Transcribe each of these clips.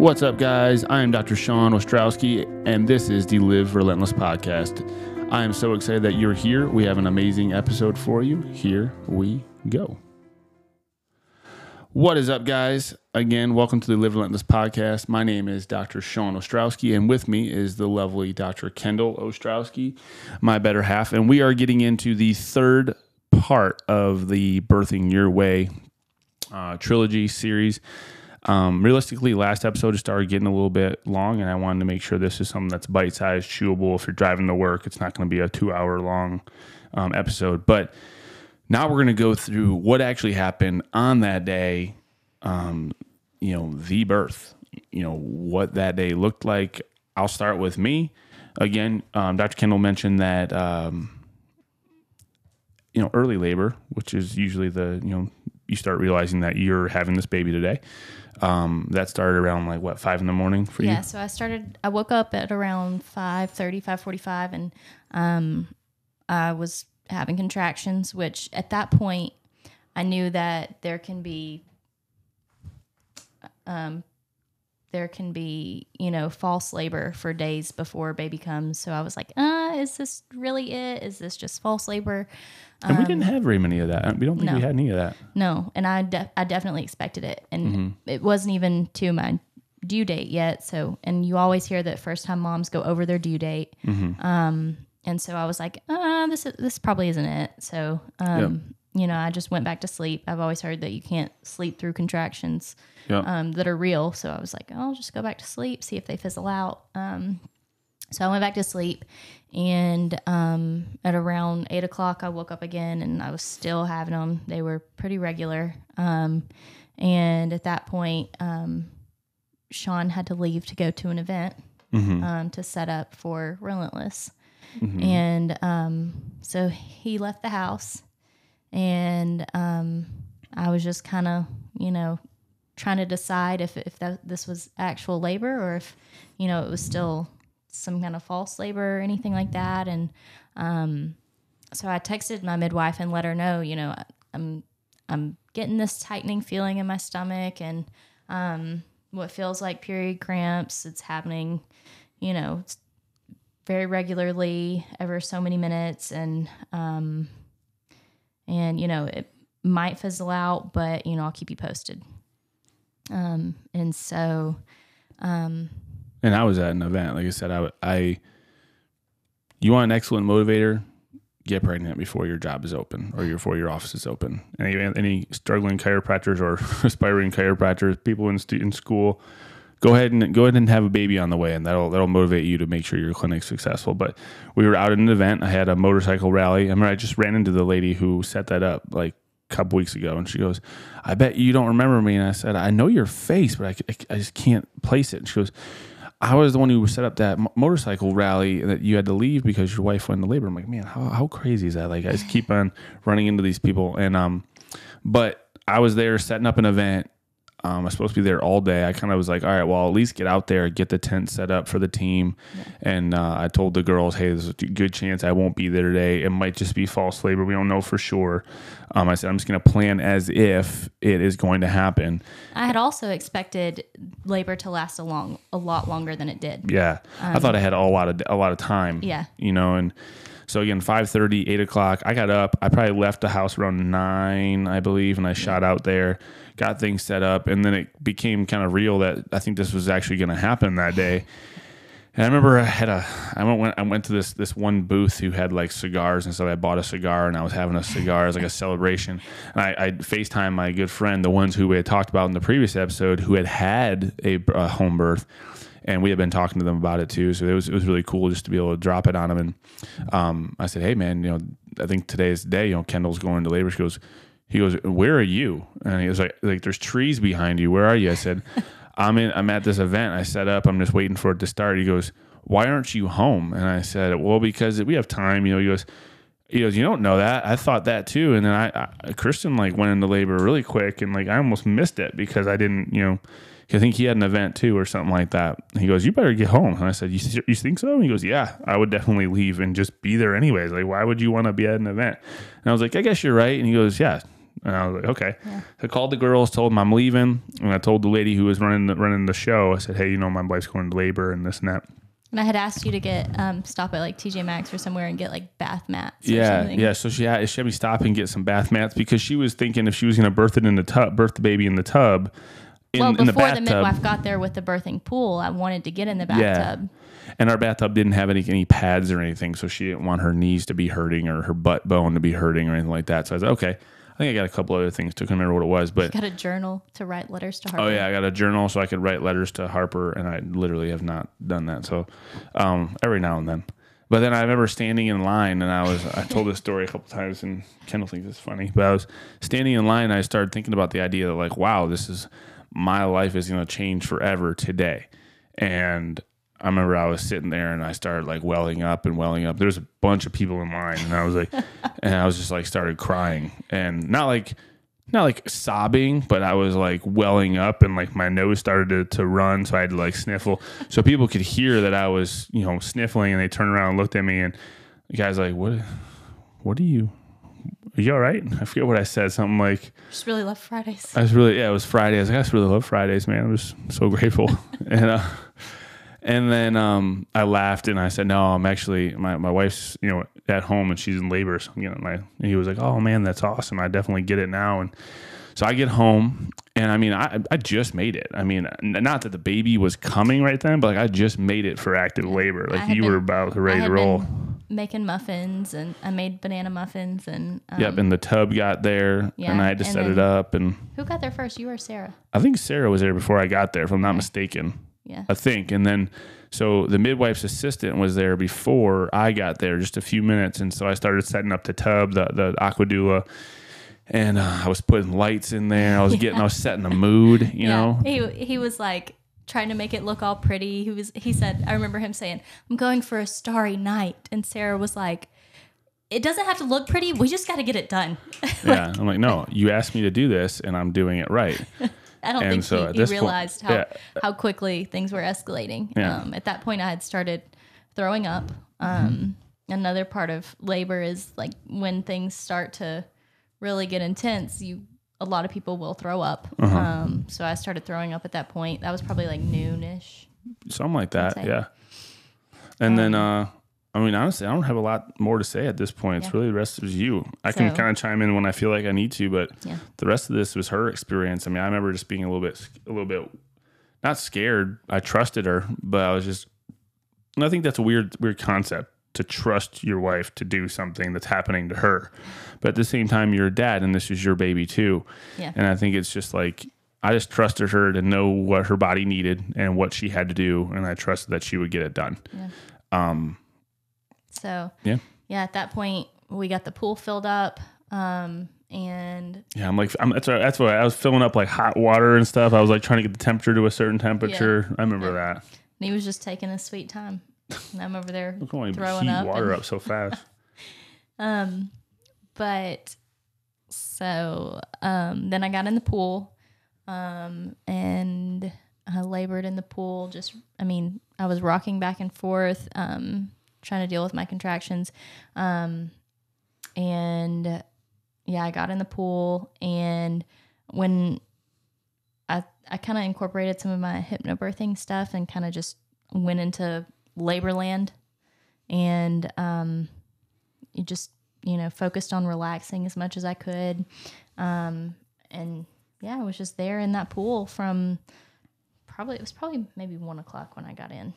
What's up, guys? I am Dr. Sean Ostrowski, and this is the Live Relentless podcast. I am so excited that you're here. We have an amazing episode for you. Here we go. What is up, guys? Again, welcome to the Live Relentless podcast. My name is Dr. Sean Ostrowski, and with me is the lovely Dr. Kendall Ostrowski, my better half. And we are getting into the third part of the Birthing Your Way uh, trilogy series. Um, realistically, last episode just started getting a little bit long, and I wanted to make sure this is something that's bite sized, chewable. If you're driving to work, it's not going to be a two hour long um, episode. But now we're going to go through what actually happened on that day, um, you know, the birth, you know, what that day looked like. I'll start with me. Again, um, Dr. Kendall mentioned that, um, you know, early labor, which is usually the, you know, you start realizing that you're having this baby today. Um, that started around like what five in the morning for yeah, you? Yeah, so I started. I woke up at around 5.30, 5.45, and um, I was having contractions. Which at that point, I knew that there can be, um, there can be you know false labor for days before baby comes. So I was like, uh, is this really it? Is this just false labor? And we didn't have very many of that. We don't think we Um, had any of that. No, and I de- I definitely expected it, and Mm-hmm. it wasn't even to my due date yet. So, and you always hear that first time moms go over their due date. Mm-hmm. Um, and so I was like, uh, this is, this probably isn't it. So, um, you know, I just went back to sleep. I've always heard that you can't sleep through contractions Yep. um, that are real. So I was like, I'll just go back to sleep, see if they fizzle out. Um, so I went back to sleep, and um, at around eight o'clock, I woke up again, and I was still having them. They were pretty regular, um, and at that point, um, Sean had to leave to go to an event Mm-hmm. um, to set up for Relentless, and um, so he left the house, and um, I was just kind of, you know, trying to decide if if that this was actual labor or if you know it was still some kind of false labor or anything like that. And um so I texted my midwife and let her know you know I'm I'm getting this tightening feeling in my stomach and um what feels like period cramps. It's happening you know very regularly ever so many minutes. And um and you know it might fizzle out but you know I'll keep you posted. Um, and so, um, And I was at an event. Like I said, I, I you want an excellent motivator, get pregnant before your job is open or your before your office is open. Any any struggling chiropractors or aspiring chiropractors, people in in school, go ahead and go ahead and have a baby on the way, and that'll that'll motivate you to make sure your clinic's successful. But we were out at an event. I had a motorcycle rally. I mean, I just ran into the lady who set that up like a couple weeks ago, and she goes, "I bet you don't remember me." And I said, "I know your face, but I I just can't place it." And she goes. I was the one who set up that mo- motorcycle rally that you had to leave because your wife went into labor. I'm like, man, how, how crazy is that? Like, I just keep on running into these people. And, um, but I was there setting up an event. Um, I was supposed to be there all day. I kind of was like, all right, well, at least get out there, get the tent set up for the team. And uh, I told the girls, hey, there's a good chance I won't be there today. It might just be false labor. We don't know for sure. Um, I said, I'm just going to plan as if it is going to happen. I had also expected labor to last a long, a lot longer than it did. Yeah, I thought I had a lot of a lot of time. Yeah. you know, and so again, 5.30, 8 o'clock. I got up. I probably left the house around nine, I believe, and I shot out there, got things set up, and then it became kind of real that I think this was actually going to happen that day. And I remember I had a I went I went to this this one booth who had like cigars and so I bought a cigar and I was having a cigar as like a celebration. And I, I FaceTime my good friend, the ones who we had talked about in the previous episode, who had had a, a home birth, and we had been talking to them about it too. So it was it was really cool just to be able to drop it on them. And um, I said, hey man, you know, I think today's the day. You know, Kendall's going to labor. She goes, he goes, where are you? And he was like, like there's trees behind you. Where are you? I said. I'm in. I'm at this event. I set up. I'm just waiting for it to start. He goes, "Why aren't you home?" And I said, "Well, because we have time." You know, he goes, "He goes, you don't know that. I thought that too." And then I, I Christian like went into labor really quick, and like I almost missed it because I didn't, you know, I think he had an event too or something like that. He goes, "You better get home." And I said, "You, you think so?" And he goes, "Yeah, I would definitely leave and just be there anyways. Like, why would you want to be at an event?" And I was like, "I guess you're right." And he goes, "Yeah." And I was like, okay. so I called the girls, told them I'm leaving, and I told the lady who was running the, running the show, I said, hey, you know, my wife's going to labor and this and that. And I had asked you to get um, stop at like TJ Maxx or somewhere and get like bath mats. Yeah, something. yeah. So she had she had me stop and get some bath mats because she was thinking if she was going to birth it in the tub, birth the baby in the tub, in, Well, the before the, bathtub. midwife got there with the birthing pool, I wanted to get in the Yeah. bathtub. and our bathtub didn't have any any pads or anything, so she didn't want her knees to be hurting or her butt bone to be hurting or anything like that. So I was like, okay. I think I got a couple other things to remember what it was, but I Got a journal to write letters to Harper. Oh yeah, I got a journal so I could write letters to Harper, and I literally have not done that. So um, every now and then. But then I remember standing in line, and I was I told this story a couple times, and Kendall thinks it's funny. But I was standing in line, and I started thinking about the idea that like, wow, this is my life is going to change forever today. And I remember I was sitting there, and I started like welling up and welling up. There's a bunch of people in line, and I was like, and I was just like started crying, and not like not like sobbing, but I was like welling up and like my nose started to, to run. So I had to like sniffle. So people could hear that I was, you know, sniffling and they turned around and looked at me and the guy's like, what, what are you, are you all right? I forget what I said. Something like, Just really love Fridays. I was really, yeah, it was Friday. I was like, I just really love Fridays, man. I was so grateful. and, uh, and then um, I laughed and I said, "No, I'm actually my, my wife's you know at home and she's in labor." So you know, my and he was like, "Oh man, that's awesome! I definitely get it now." And so I get home and I mean, I I just made it. I mean, not that the baby was coming right then, but like I just made it for active labor. Like you been- were about ready to roll. making muffins and I made banana muffins and um, Yep, and the tub got there, Yeah, and I had to set it up. And who got there first? You or Sarah? I think Sarah was there before I got there, if I'm not mistaken. Yeah. I think. And then, so the midwife's assistant was there before I got there, just a few minutes. And so I started setting up the tub, the the AquaDoula, and uh, I was putting lights in there. I was getting, I was setting the mood, you know. He he was like trying to make it look all pretty. He was he said I remember him saying, "I'm going for a starry night." And Sarah was like, "It doesn't have to look pretty. We just got to get it done." Yeah, I'm like, no, you asked me to do this, and I'm doing it right. I don't And think so he, he this point- realized how yeah. how quickly things were escalating. Yeah. Um, at that point, I had started throwing up. Um, Another part of labor is like when things start to really get intense. You a lot of people will throw up. Uh-huh. Um, so I started throwing up at that point. That was probably like noonish. Something like that, yeah. And then, uh, I mean, honestly, I don't have a lot more to say at this point. It's really the rest is you. I can kind of chime in when I feel like I need to, but Yeah. the rest of this was her experience. I mean, I remember just being a little bit, a little bit, not scared. I trusted her, but I was just. And I think that's a weird, weird concept to trust your wife to do something that's happening to her, but at the same time, you're a dad, and this is your baby too. Yeah. And I think it's just like I just trusted her to know what her body needed and what she had to do, and I trusted that she would get it done. Yeah. Um, So Yeah. yeah. At that point, we got the pool filled up. Um, and yeah, I'm like, I'm, that's what, that's what I was filling up like hot water and stuff. I was like trying to get the temperature to a certain temperature. I remember that. And he was just taking his sweet time. And I'm over there throwing up. water and- up so fast. Um, but so um, then I got in the pool, um, and I labored in the pool. Just, I mean, I was rocking back and forth, um, trying to deal with my contractions, um, and yeah, I got in the pool, and when I I kind of incorporated some of my hypnobirthing stuff and kind of just went into labor land, and um, you just you know focused on relaxing as much as I could, um, and yeah, I was just there in that pool from probably it was probably maybe one o'clock when I got in.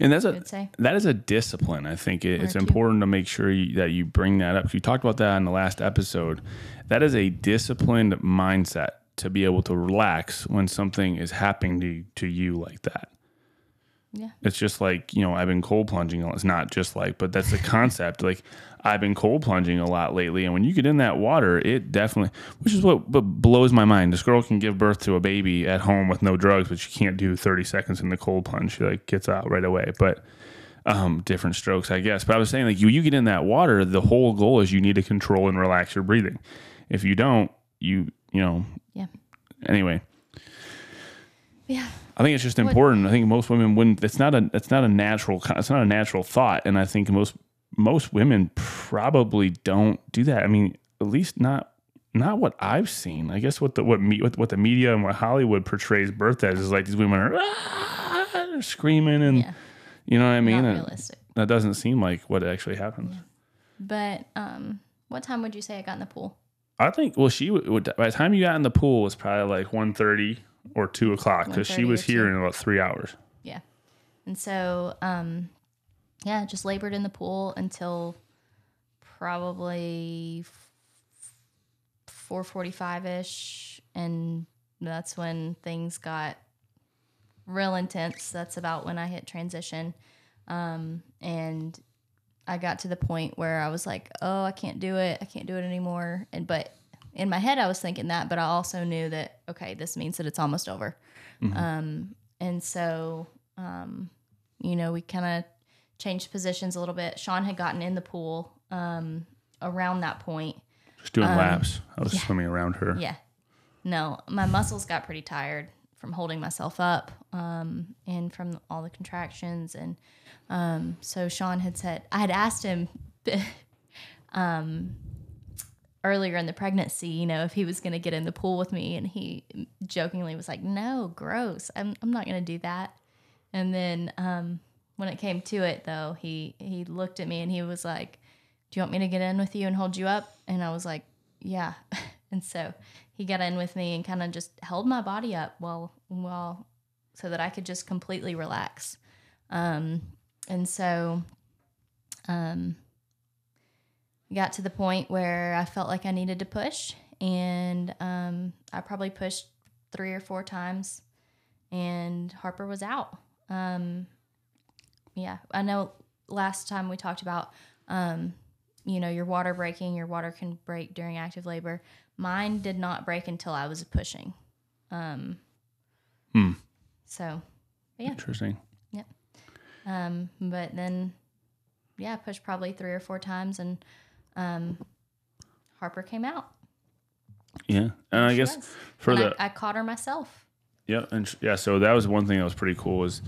And that's a that is a discipline. I think it, it's important to make sure you, that you bring that up. You talked about that in the last episode. That is a disciplined mindset to be able to relax when something is happening to to you like that. Yeah, It's just like, you know, I've been cold plunging. It's not just like, but that's the concept. like, I've been cold plunging a lot lately. And when you get in that water, it definitely, which is what, what blows my mind. This girl can give birth to a baby at home with no drugs, but she can't do 30 seconds in the cold plunge. She like gets out right away. But, um, different strokes, I guess. But I was saying, like, you, you get in that water, the whole goal is you need to control and relax your breathing. If you don't, you, you know, yeah, anyway. Yeah. I think it's just important. I think most women wouldn't. It's not a. It's not a natural. It's not a natural thought, and I think most most women probably don't do that. I mean, at least not not what I've seen. I guess what the what me what, what the media and what Hollywood portrays birth as is like these women are "Ah," screaming and Yeah. you know what I mean. Not And realistic. that doesn't seem like what actually happens. But um, what time would you say I got in the pool? I think well, she would would- by the time you got in the pool it was probably like 1.30 or two o'clock because she was here 2. in about three hours. Yeah. And so, um, yeah, just labored in the pool until probably four forty-five ish, and that's when things got real intense. That's about when I hit transition, um, and I got to the point where I was like, "Oh, I can't do it. I can't do it anymore." And but in my head, I was thinking that, but I also knew that okay, this means that it's almost over. Um, and so, um, you know, we kind of changed positions a little bit. Sean had gotten in the pool um, around that point. Just doing laps. I was swimming around her. Um, Yeah. No, my muscles got pretty tired from holding myself up um, and from all the contractions. And um, so Sean had said, I had asked him um, earlier in the pregnancy, you know, if he was going to get in the pool with me. And he jokingly was like, no, gross. I'm, I'm not going to do that. And then um, when it came to it, though, he, he looked at me and he was like, do you want me to get in with you and hold you up? And I was like, yeah. and so he got in with me and kind of just held my body up while, while, so that I could just completely relax. Um, and so, um, got to the point where I felt like I needed to push, and um, I probably pushed three or four times, and Harper was out. Um, yeah, I know. Last time we talked about, um, you know, your water breaking. Your water can break during active labor. Mine did not break until I was pushing. Um, Hmm. So, yeah. Interesting. Um, but then, yeah, I pushed probably three or four times, and um, Harper came out. Yeah, and I guess was. for And the I, I caught her myself. Yeah, and sh- yeah, so that was one thing that was pretty cool was,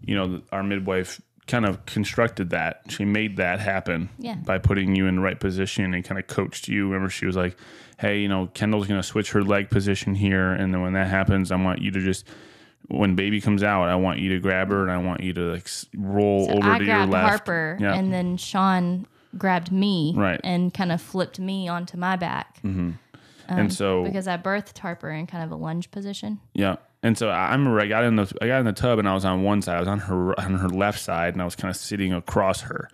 you know, our midwife kind of constructed that. She made that happen Yeah. by putting you in the right position and kind of coached you. Remember, she was like, "Hey, you know, Kendall's going to switch her leg position here, and then when that happens, I want you to just." When baby comes out, I want you to grab her and I want you to like roll So over I to your left. Harper, Yeah. and then Sean grabbed me, Right. and kind of flipped me onto my back and so because I birthed Harper in kind of a lunge position. Yeah. And so I I remember I got in the I got in the tub and I was on one side. I was on her on her left side and I was kind of sitting across her.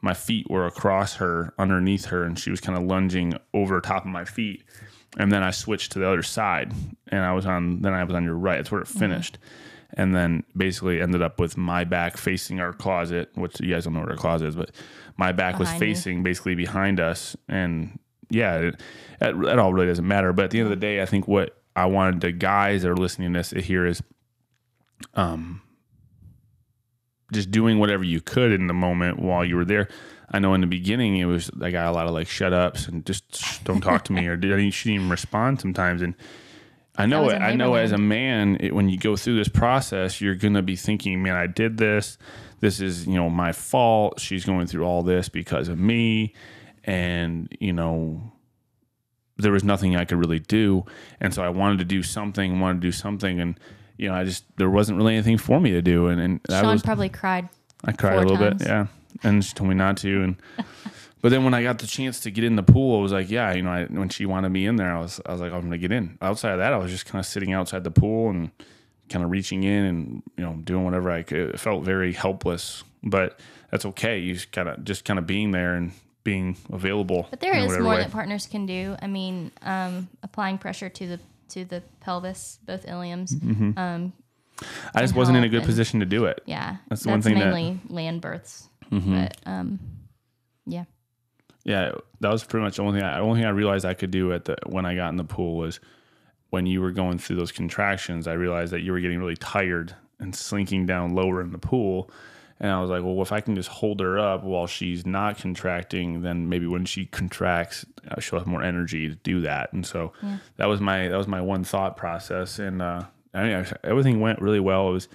My feet were across her, underneath her, and she was kind of lunging over top of my feet. And then I switched to the other side and I was on then I was on your right. That's where it Mm-hmm. And then basically ended up with my back facing our closet, which you guys don't know where our closet is, but my back was Behind me. facing basically behind us. And yeah, it, it, it all really doesn't matter. But at the end of the day, I think what I wanted the guys that are listening to this to hear is, um, just doing whatever you could in the moment while you were there. I know in the beginning it was I got a lot of like shut ups and just don't talk to me or did I she didn't even respond sometimes and I know it, I know as a man it, when you go through this process you're gonna be thinking man I did this this is you know my fault she's going through all this because of me and you know there was nothing I could really do. And so I wanted to do something, wanted to do something. And, you know, I just, there wasn't really anything for me to do. And, and Sean was, probably cried. I cried a little times. bit. Yeah. And she told me not to. And, but then when I got the chance to get in the pool, I was like, yeah, you know, I, when she wanted me in there, I was, I was like, I'm going to get in. Outside of that, I was just kind of sitting outside the pool and kind of reaching in and, you know, doing whatever I could. It felt very helpless, but that's okay. You just kind of, just kind of being there and being available. But there is more way. that partners can do. I mean, um, applying pressure to the to the pelvis, both iliums. Mm-hmm. Um, I just wasn't in a good and- position to do it. yeah, That's the one thing that- Mm-hmm. mainly land births. But um, yeah, Yeah, that was pretty much the only thing. I, the only thing I realized I could do at the when I got in the pool was when you were going through those contractions. I realized that you were getting really tired and slinking down lower in the pool, and I was like, well, if I can just hold her up while she's not contracting, then maybe when she contracts, uh, she'll have more energy to do that. And so that was my that was my one thought process, and uh, I mean, everything went really well. It was.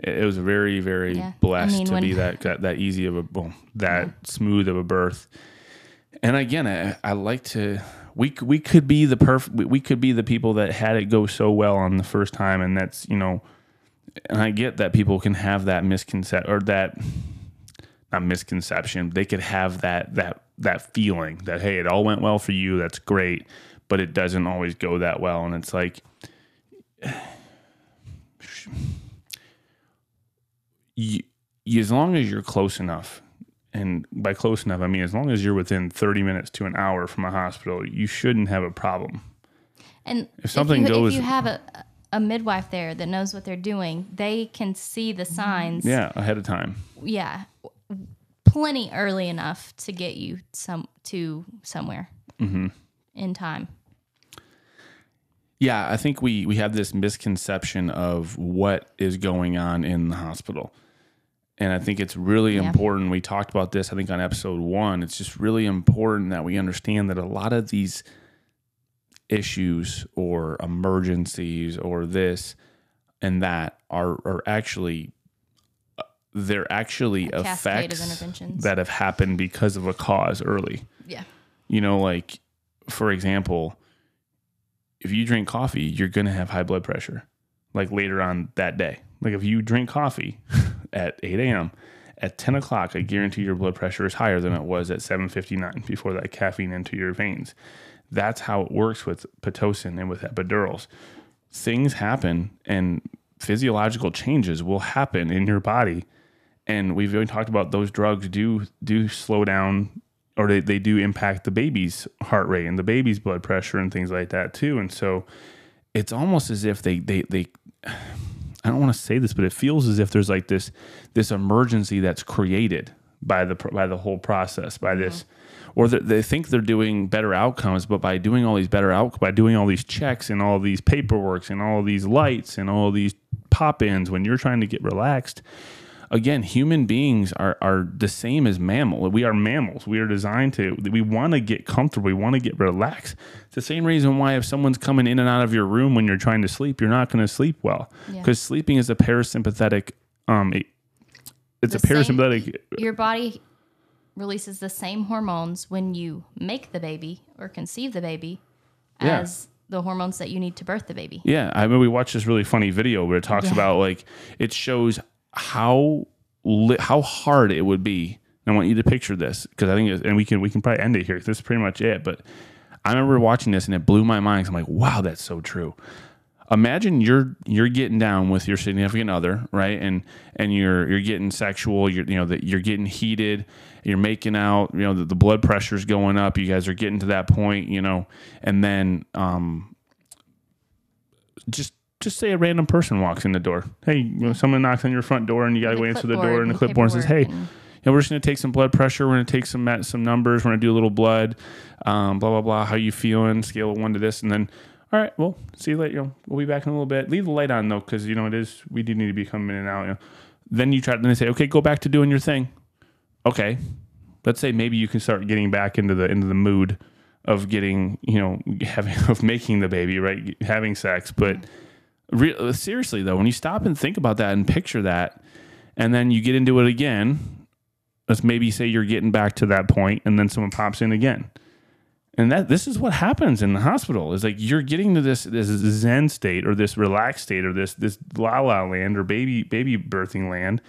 It was very, very Yeah. I blessed mean, to be that that, that easy of a well, that smooth of a birth. And again, I, I like to we we could be the perfect we, could be the people that had it go so well on the first time and that's you know and I get that people can have that misconception or that not misconception they could have that that that feeling that hey it all went well for you that's great but it doesn't always go that well. And it's like you, as long as you're close enough and by close enough i mean as long as you're within 30 minutes to an hour from a hospital you shouldn't have a problem And If something if you, goes- if you have a a midwife there that knows what they're doing, they can see the signs. yeah ahead of time yeah, plenty early enough to get you some to somewhere Mm-hmm. in time. Yeah, I think we we have this misconception of what is going on in the hospital. And I think it's really Yeah. important. We talked about this, I think, on episode one. It's just really important that we understand that a lot of these issues or emergencies or this and that are, are actually uh, they're actually A effects that have happened because of a cause early Yeah. you know like for example if you drink coffee you're going to have high blood pressure like later on that day like if you drink coffee at 8 a.m at 10 o'clock i guarantee your blood pressure is higher than it was at 7.59 before that caffeine into your veins. That's how it works with pitocin and with epidurals. Things happen and physiological changes will happen in your body. And we've already talked about those drugs do do slow down or they, they do impact the baby's heart rate and the baby's blood pressure and things like that too. And so it's almost as if they they they I don't want to say this but it feels as if there's like this this emergency that's created by the by the whole process by mm-hmm. this or that they think they're doing better outcomes but by doing all these better out by doing all these checks and all these paperworks and all these lights and all these pop-ins when you're trying to get relaxed again, human beings are are the same as mammal. We are mammals. We are designed to. We want to get comfortable. We want to get relaxed. It's the same reason why if someone's coming in and out of your room when you're trying to sleep, you're not going to sleep well Yeah. because sleeping is a parasympathetic. Um, it- it's a The same- parasympathetic. Your body releases the same hormones when you make the baby or conceive the baby Yeah. as the hormones that you need to birth the baby. Yeah, I mean, we watched this really funny video where it talks Yeah. about like it shows how li- how hard it would be. And I want you to picture this because I think, it, and we can we can probably end it here. This is pretty much it. But I remember watching this and it blew my mind. I'm like, wow, that's so true. Imagine you're you're getting down with your significant other, right? And and you're you're getting sexual. You're you know that you're getting heated. You're making out. You know the, the blood pressure's going up. You guys are getting to that point. You know, and then um, just just say a random person walks in the door. Hey, you know, someone knocks on your front door and you got to go answer the door and the clipboard says, "Hey, you know, we're just going to take some blood pressure. We're going to take some some numbers. We're going to do a little blood. Um, blah blah blah. How you feeling? Scale of one to this, and then." All right, well, see you later. You know, we'll be back in a little bit. Leave the light on though, because you know it is. We do need to be coming in and out. You know. Then you try. Then they say, "Okay, go back to doing your thing." Okay, let's say maybe you can start getting back into the into the mood of getting you know having of making the baby right having sex but re- uh, seriously though when you stop and think about that and picture that and then you get into it again let's maybe say you're getting back to that point and then someone pops in again. And that this is what happens in the hospital is like you're getting to this this zen state or this relaxed state or this this la la land or baby baby birthing land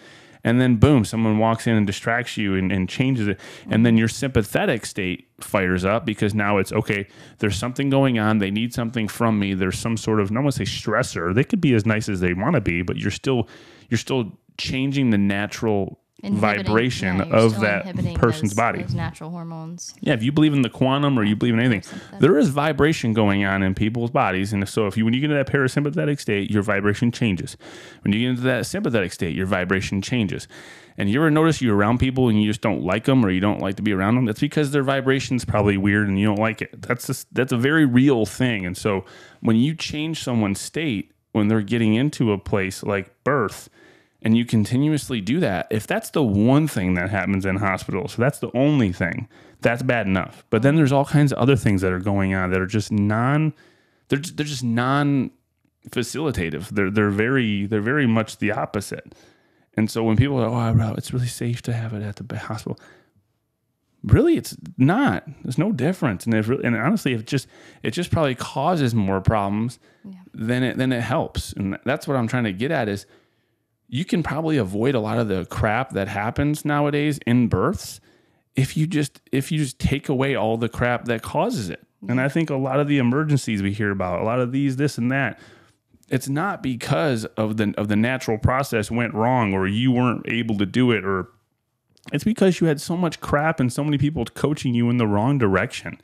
and then boom someone walks in and distracts you and, and changes it. And then your sympathetic state fires up because now it's okay there's something going on. They need something from me. There's some sort of want to say stressor. They could be as nice as they want to be but you're still you're still changing the natural vibration yeah, of that person's those- body those natural hormones. yeah, if you believe in the quantum or you believe in anything, there is vibration going on in people's bodies. And if so, if you when you get into that parasympathetic state, your vibration changes. When you get into that sympathetic state, your vibration changes. And you ever notice you're around people and you just don't like them or you don't like to be around them? That's because their vibration's probably weird and you don't like it. That's just, that's a very real thing. And so when you change someone's state when they're getting into a place like birth, and you continuously do that, if that's the one thing that happens in hospitals, so that's the only thing, that's bad enough. But then there's all kinds of other things that are going on that are just non, they're they're just non facilitative. They're they're very they're very much the opposite. And so when people are, like, oh, it's really safe to have it at the hospital. really it's not there's no difference and, if, and honestly it just it just probably causes more problems yeah. than it than it helps and that's what i'm trying to get at is you can probably avoid a lot of the crap that happens nowadays in births if you just if you just take away all the crap that causes it and i think a lot of the emergencies we hear about a lot of these this and that it's not because of the of the natural process went wrong or you weren't able to do it or it's because you had so much crap and so many people coaching you in the wrong direction.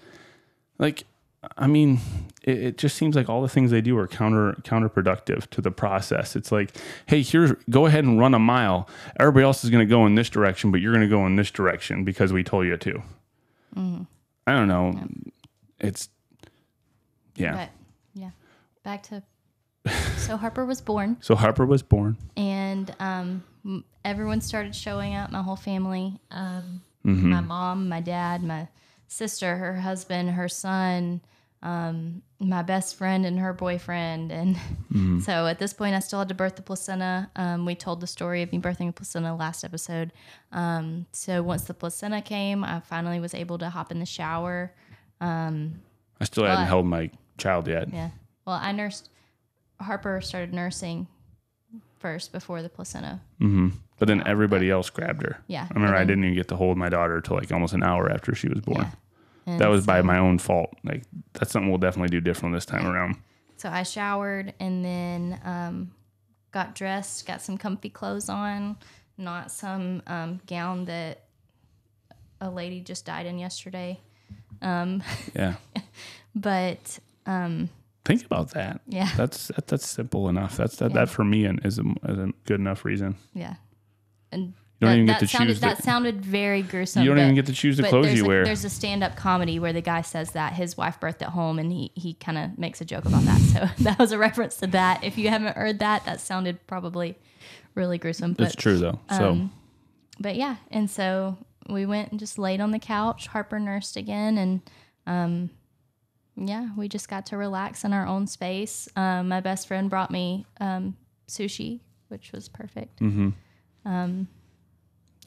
Like, I mean, it, it, just seems like all the things they do are counter counterproductive to the process. It's like, hey, here's go ahead and run a mile. Everybody else is going to go in this direction, but you're going to go in this direction because we told you to. Mm-hmm. I don't know. Yeah. It's yeah. But, yeah. Back to so Harper was born. So Harper was born, and um, everyone started showing up. My whole family, um, mm-hmm. my mom, my dad, my sister, her husband, her son, um, my best friend, and her boyfriend. And mm-hmm. so at this point, I still had to birth the placenta. Um, we told the story of me birthing a placenta last episode. Um, so once the placenta came, I finally was able to hop in the shower. Um, I still hadn't held my child yet. Yeah. Well, I nursed. Harper started nursing first before the placenta. Mm-hmm. But then everybody else grabbed her. Yeah. I remember then, I didn't even get to hold my daughter till like almost an hour after she was born. Yeah. That was so, by my own fault. Like that's something we'll definitely do different this time around. So I showered and then um, got dressed, got some comfy clothes on, not some um, gown that a lady just died in yesterday. Um, yeah. but um, Think about that. Yeah, that's that, that's simple enough. That's that, yeah. that for me is a, is a good enough reason. Yeah, and you don't that, even get to sounded, choose. That sounded very gruesome. You don't but, even get to choose the clothes you a, wear. There's a stand-up comedy where the guy says that his wife birthed at home, and he he kind of makes a joke about that. So that was a reference to that. If you haven't heard that, that sounded probably really gruesome. But, it's true though. So, um, but yeah, and so we went and just laid on the couch. Harper nursed again, and um, yeah, we just got to relax in our own space. Um, my best friend brought me um, sushi, which was perfect. Mm-hmm.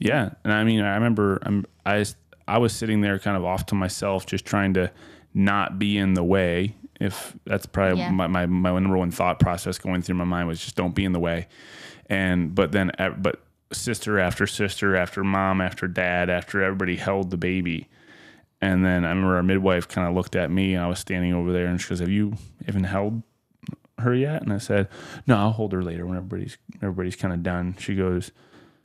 Um, yeah, and I mean, I remember I'm, I I was sitting there kind of off to myself, just trying to not be in the way. If that's probably yeah. my, my my number one thought process going through my mind was just don't be in the way. And but then but sister after sister after mom after dad after everybody held the baby and then I remember our midwife kind of looked at me and I was standing over there and she goes, Have you even held her yet? And I said, No, I'll hold her later when everybody's everybody's kind of done. She goes,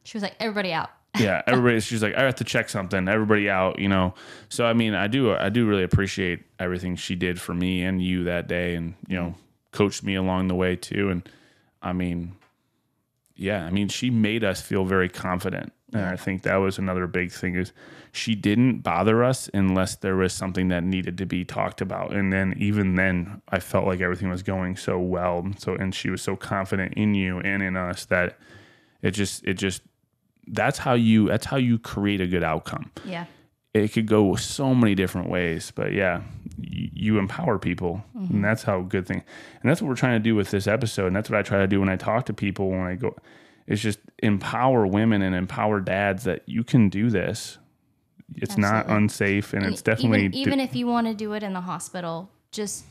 She was like, Everybody out. Yeah, everybody. She's like, I have to check something. Everybody out, you know. So I mean, I do, I do really appreciate everything she did for me and you that day, and you know, coached me along the way too. And I mean, yeah, I mean, she made us feel very confident and I think that was another big thing is she didn't bother us unless there was something that needed to be talked about. And then even then I felt like everything was going so well. So and she was so confident in you and in us that it just it just that's how you that's how you create a good outcome. Yeah. It could go so many different ways, but yeah, you, you empower people, mm-hmm. and that's how good thing. And that's what we're trying to do with this episode, and that's what I try to do when I talk to people when I go It's just empower women and empower dads that you can do this. It's Absolutely. not unsafe and, and it's definitely even, even if you want to do it in the hospital, just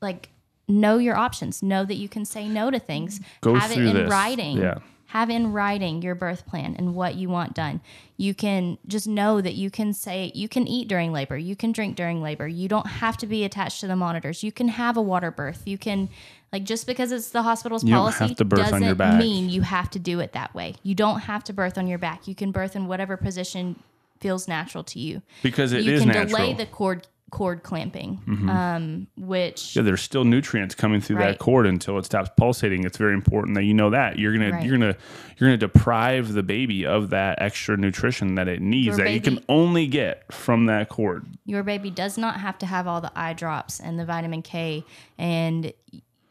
like know your options. Know that you can say no to things. Go Have it in this. writing. Yeah. Have in writing your birth plan and what you want done. You can just know that you can say you can eat during labor, you can drink during labor. You don't have to be attached to the monitors. You can have a water birth. You can like just because it's the hospital's you policy doesn't mean you have to do it that way. You don't have to birth on your back. You can birth in whatever position feels natural to you. Because it you is can natural. delay the cord cord clamping, mm-hmm. um, which yeah, there's still nutrients coming through right. that cord until it stops pulsating. It's very important that you know that you're gonna right. you're gonna you're gonna deprive the baby of that extra nutrition that it needs your that baby, you can only get from that cord. Your baby does not have to have all the eye drops and the vitamin K and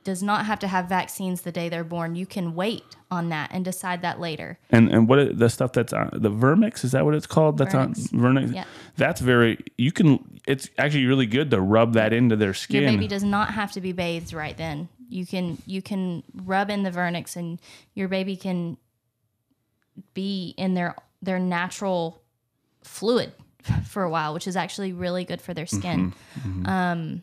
does not have to have vaccines the day they're born. You can wait on that and decide that later. And and what the stuff that's on the Vernix is that what it's called? That's Vernix. on Vernix. Yeah. That's very you can. It's actually really good to rub that into their skin. Your baby does not have to be bathed right then. You can you can rub in the Vernix and your baby can be in their their natural fluid for a while, which is actually really good for their skin. Mm-hmm. Mm-hmm. Um,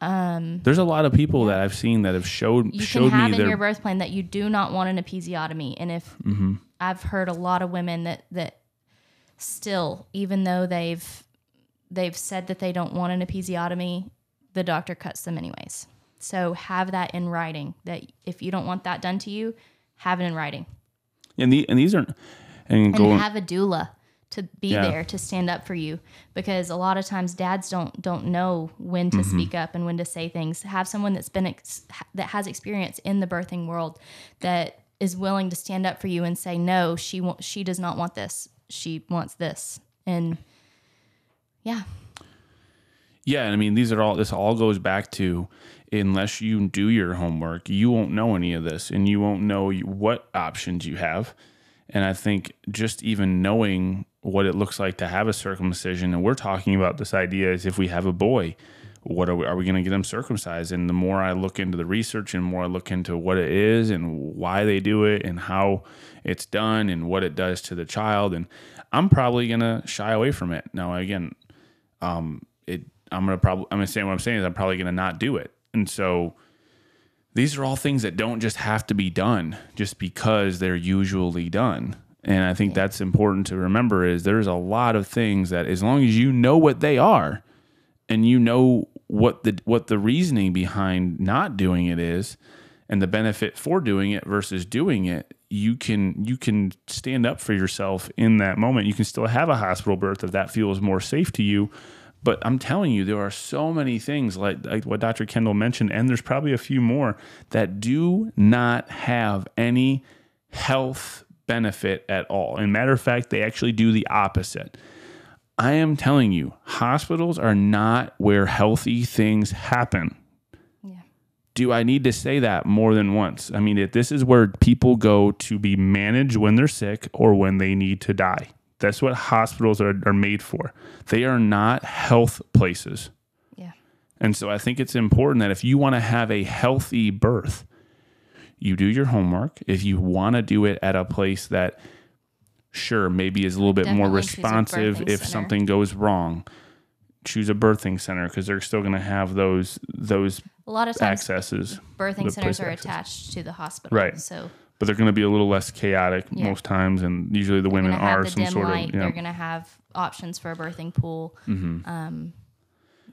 Um, There's a lot of people that I've seen that have showed You showed can have me in their your birth plan that you do not want an episiotomy, and if mm-hmm. I've heard a lot of women that that still, even though they've they've said that they don't want an episiotomy, the doctor cuts them anyways. So have that in writing that if you don't want that done to you, have it in writing. and the and these are and, and going have a doula to be Yeah. there to stand up for you because a lot of times dads don't don't know when to mm-hmm. speak up and when to say things. Have someone that's been ex- that has experience in the birthing world that is willing to stand up for you and say no she won't she does not want this. She wants this. And yeah. Yeah, and I mean these are all this all goes back to unless you do your homework, you won't know any of this and you won't know what options you have. And I think just even knowing what it looks like to have a circumcision and we're talking about this idea is if we have a boy, what are we, are we going to get them circumcised? And the more I look into the research and more I look into what it is and why they do it and how it's done and what it does to the child and I'm probably going to shy away from it. Now again, um, it I'm gonna probably I'm gonna say what I'm saying is I'm probably gonna not do it. And so these are all things that don't just have to be done just because they're usually done. And I think that's important to remember is there's a lot of things that as long as you know what they are and you know what the what the reasoning behind not doing it is and the benefit for doing it versus doing it, you can you can stand up for yourself in that moment. You can still have a hospital birth if that feels more safe to you. But I'm telling you, there are so many things like, like what Dr. Kendall mentioned, and there's probably a few more that do not have any health benefit at all. And matter of fact, they actually do the opposite. I am telling you, hospitals are not where healthy things happen. yeah Do I need to say that more than once? I mean, if this is where people go to be managed when they're sick or when they need to die. That's what hospitals are, are made for. They are not health places. yeah And so I think it's important that if you want to have a healthy birth, you do your homework. If you want to do it at a place that, sure, maybe is a little bit more Definitely a responsive if center. something goes wrong, choose a birthing center because they're still going to have those those a lot of accesses, birthing centers are access. attached to the hospital Right. so but they're going to be a little less chaotic Yeah. most times, and usually the they're women going to have are some sort light of. You know, they're going to have options for a birthing pool mm-hmm. um,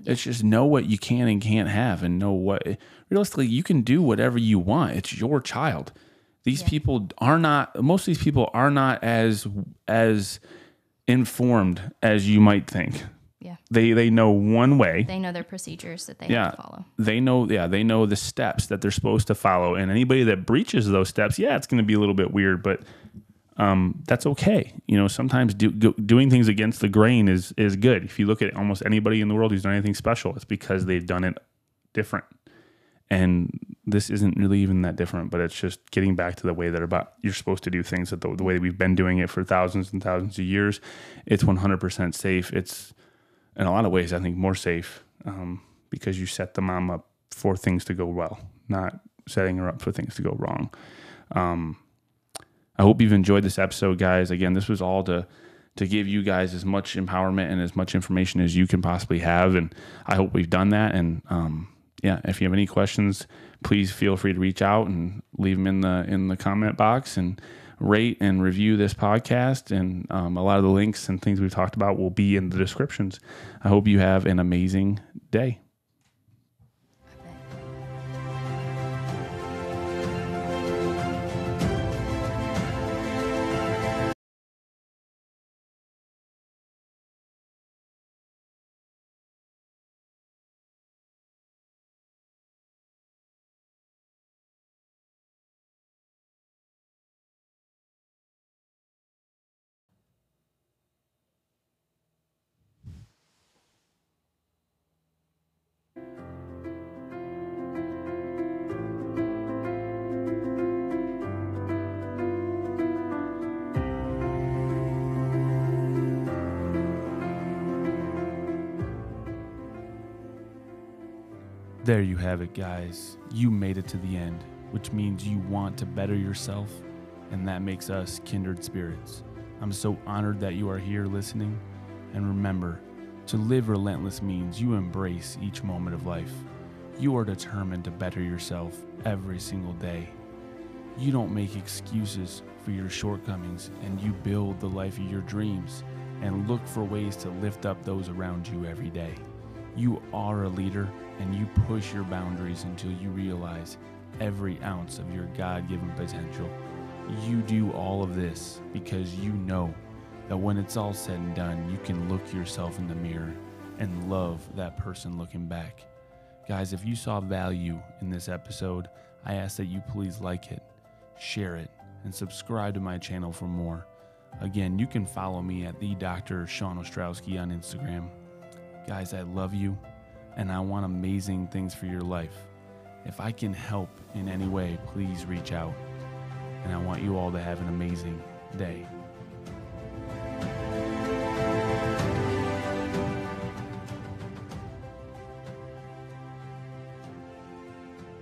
It's just know what you can and can't have, and know what realistically you can do whatever you want. It's your child. These people are not. Most of these people are not as as informed as you might think. yeah They they know one way. they know their procedures that they Yeah. have to follow They know yeah they know the steps that they're supposed to follow, and anybody that breaches those steps, yeah, it's going to be a little bit weird, but um, that's okay. You know, sometimes do, doing things against the grain is is good. If you look at almost anybody in the world who's done anything special, it's because they've done it different. And this isn't really even that different, but it's just getting back to the way that about you're supposed to do things that the, the way we've been doing it for thousands and thousands of years. It's 100% safe. It's in a lot of ways, I think, more safe um, because you set the mom up for things to go well, not setting her up for things to go wrong. Um, I hope you've enjoyed this episode, guys. Again, this was all to to give you guys as much empowerment and as much information as you can possibly have, and I hope we've done that. And um, yeah, if you have any questions, please feel free to reach out and leave them in the in the comment box and rate and review this podcast. And um, a lot of the links and things we've talked about will be in the descriptions. I hope you have an amazing day. There you have it, guys. You made it to the end, which means you want to better yourself, and that makes us kindred spirits. I'm so honored that you are here listening, And remember, to live relentless means you embrace each moment of life. You are determined to better yourself every single day. You don't make excuses for your shortcomings and you build the life of your dreams and look for ways to lift up those around you every day. You are a leader and you push your boundaries until you realize every ounce of your God given potential. You do all of this because you know that when it's all said and done, you can look yourself in the mirror and love that person looking back. Guys, if you saw value in this episode, I ask that you please like it, share it, and subscribe to my channel for more. Again, you can follow me at the Dr. Sean Ostrowski on Instagram. Guys, I love you and I want amazing things for your life. If I can help in any way, please reach out. And I want you all to have an amazing day.